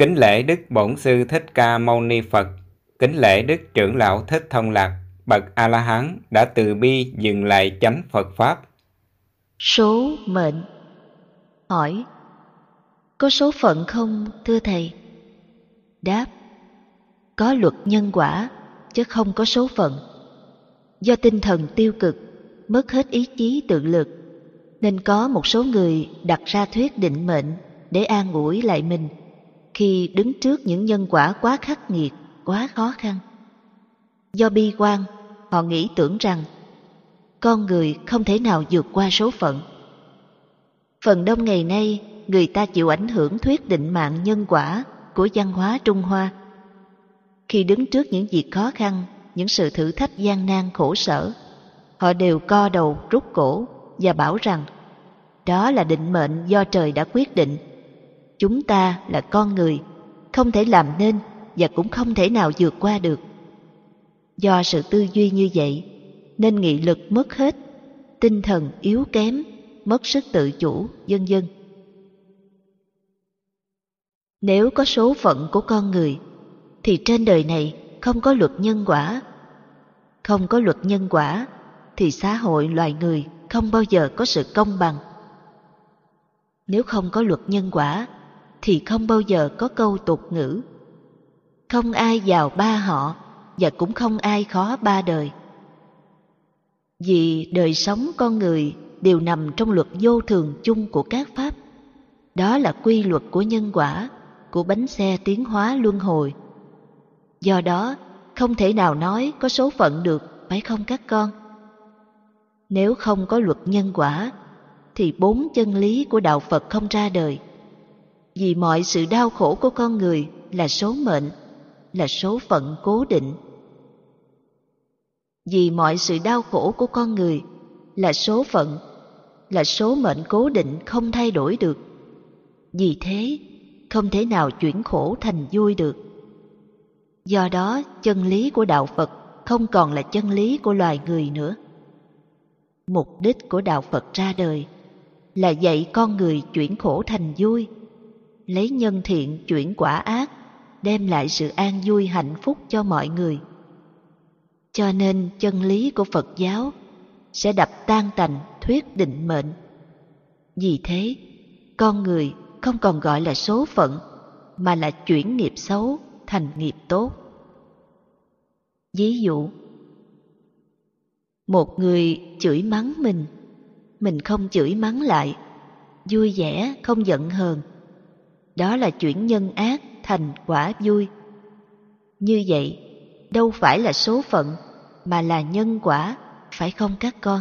Kính lễ Đức Bổn Sư Thích Ca Mâu Ni Phật, kính lễ Đức Trưởng Lão Thích Thông Lạc, bậc A-la-hán đã từ bi dừng lại chánh Phật Pháp. Số mệnh Hỏi Có số phận không thưa Thầy? Đáp Có luật nhân quả, chứ không có số phận. Do tinh thần tiêu cực, mất hết ý chí tự lực, nên có một số người đặt ra thuyết định mệnh để an ủi lại mình khi đứng trước những nhân quả quá khắc nghiệt, quá khó khăn. Do bi quan, họ nghĩ tưởng rằng con người không thể nào vượt qua số phận. Phần đông ngày nay, người ta chịu ảnh hưởng thuyết định mạng nhân quả của văn hóa Trung Hoa. Khi đứng trước những việc khó khăn, những sự thử thách gian nan khổ sở, họ đều co đầu rút cổ và bảo rằng đó là định mệnh do trời đã quyết định. Chúng ta là con người, không thể làm nên và cũng không thể nào vượt qua được. Do sự tư duy như vậy, nên nghị lực mất hết, tinh thần yếu kém, mất sức tự chủ, vân vân. Nếu có số phận của con người, thì trên đời này không có luật nhân quả. Không có luật nhân quả, thì xã hội loài người không bao giờ có sự công bằng. Nếu không có luật nhân quả, thì không bao giờ có câu tục ngữ. Không ai giàu ba họ và cũng không ai khó ba đời. Vì đời sống con người đều nằm trong luật vô thường chung của các pháp. Đó là quy luật của nhân quả, của bánh xe tiến hóa luân hồi. Do đó, không thể nào nói có số phận được, phải không các con? Nếu không có luật nhân quả, thì bốn chân lý của đạo Phật không ra đời. Vì mọi sự đau khổ của con người là số mệnh, là số phận cố định. Vì mọi sự đau khổ của con người là số phận, là số mệnh cố định không thay đổi được. Vì thế, không thể nào chuyển khổ thành vui được. Do đó, chân lý của đạo Phật không còn là chân lý của loài người nữa. Mục đích của đạo Phật ra đời là dạy con người chuyển khổ thành vui, lấy nhân thiện chuyển quả ác, đem lại sự an vui hạnh phúc cho mọi người. Cho nên chân lý của Phật giáo sẽ đập tan tành thuyết định mệnh. Vì thế, con người không còn gọi là số phận mà là chuyển nghiệp xấu thành nghiệp tốt. Ví dụ, một người chửi mắng mình, mình không chửi mắng lại, vui vẻ không giận hờn. Đó là chuyển nhân ác thành quả vui. Như vậy, đâu phải là số phận mà là nhân quả, phải không các con?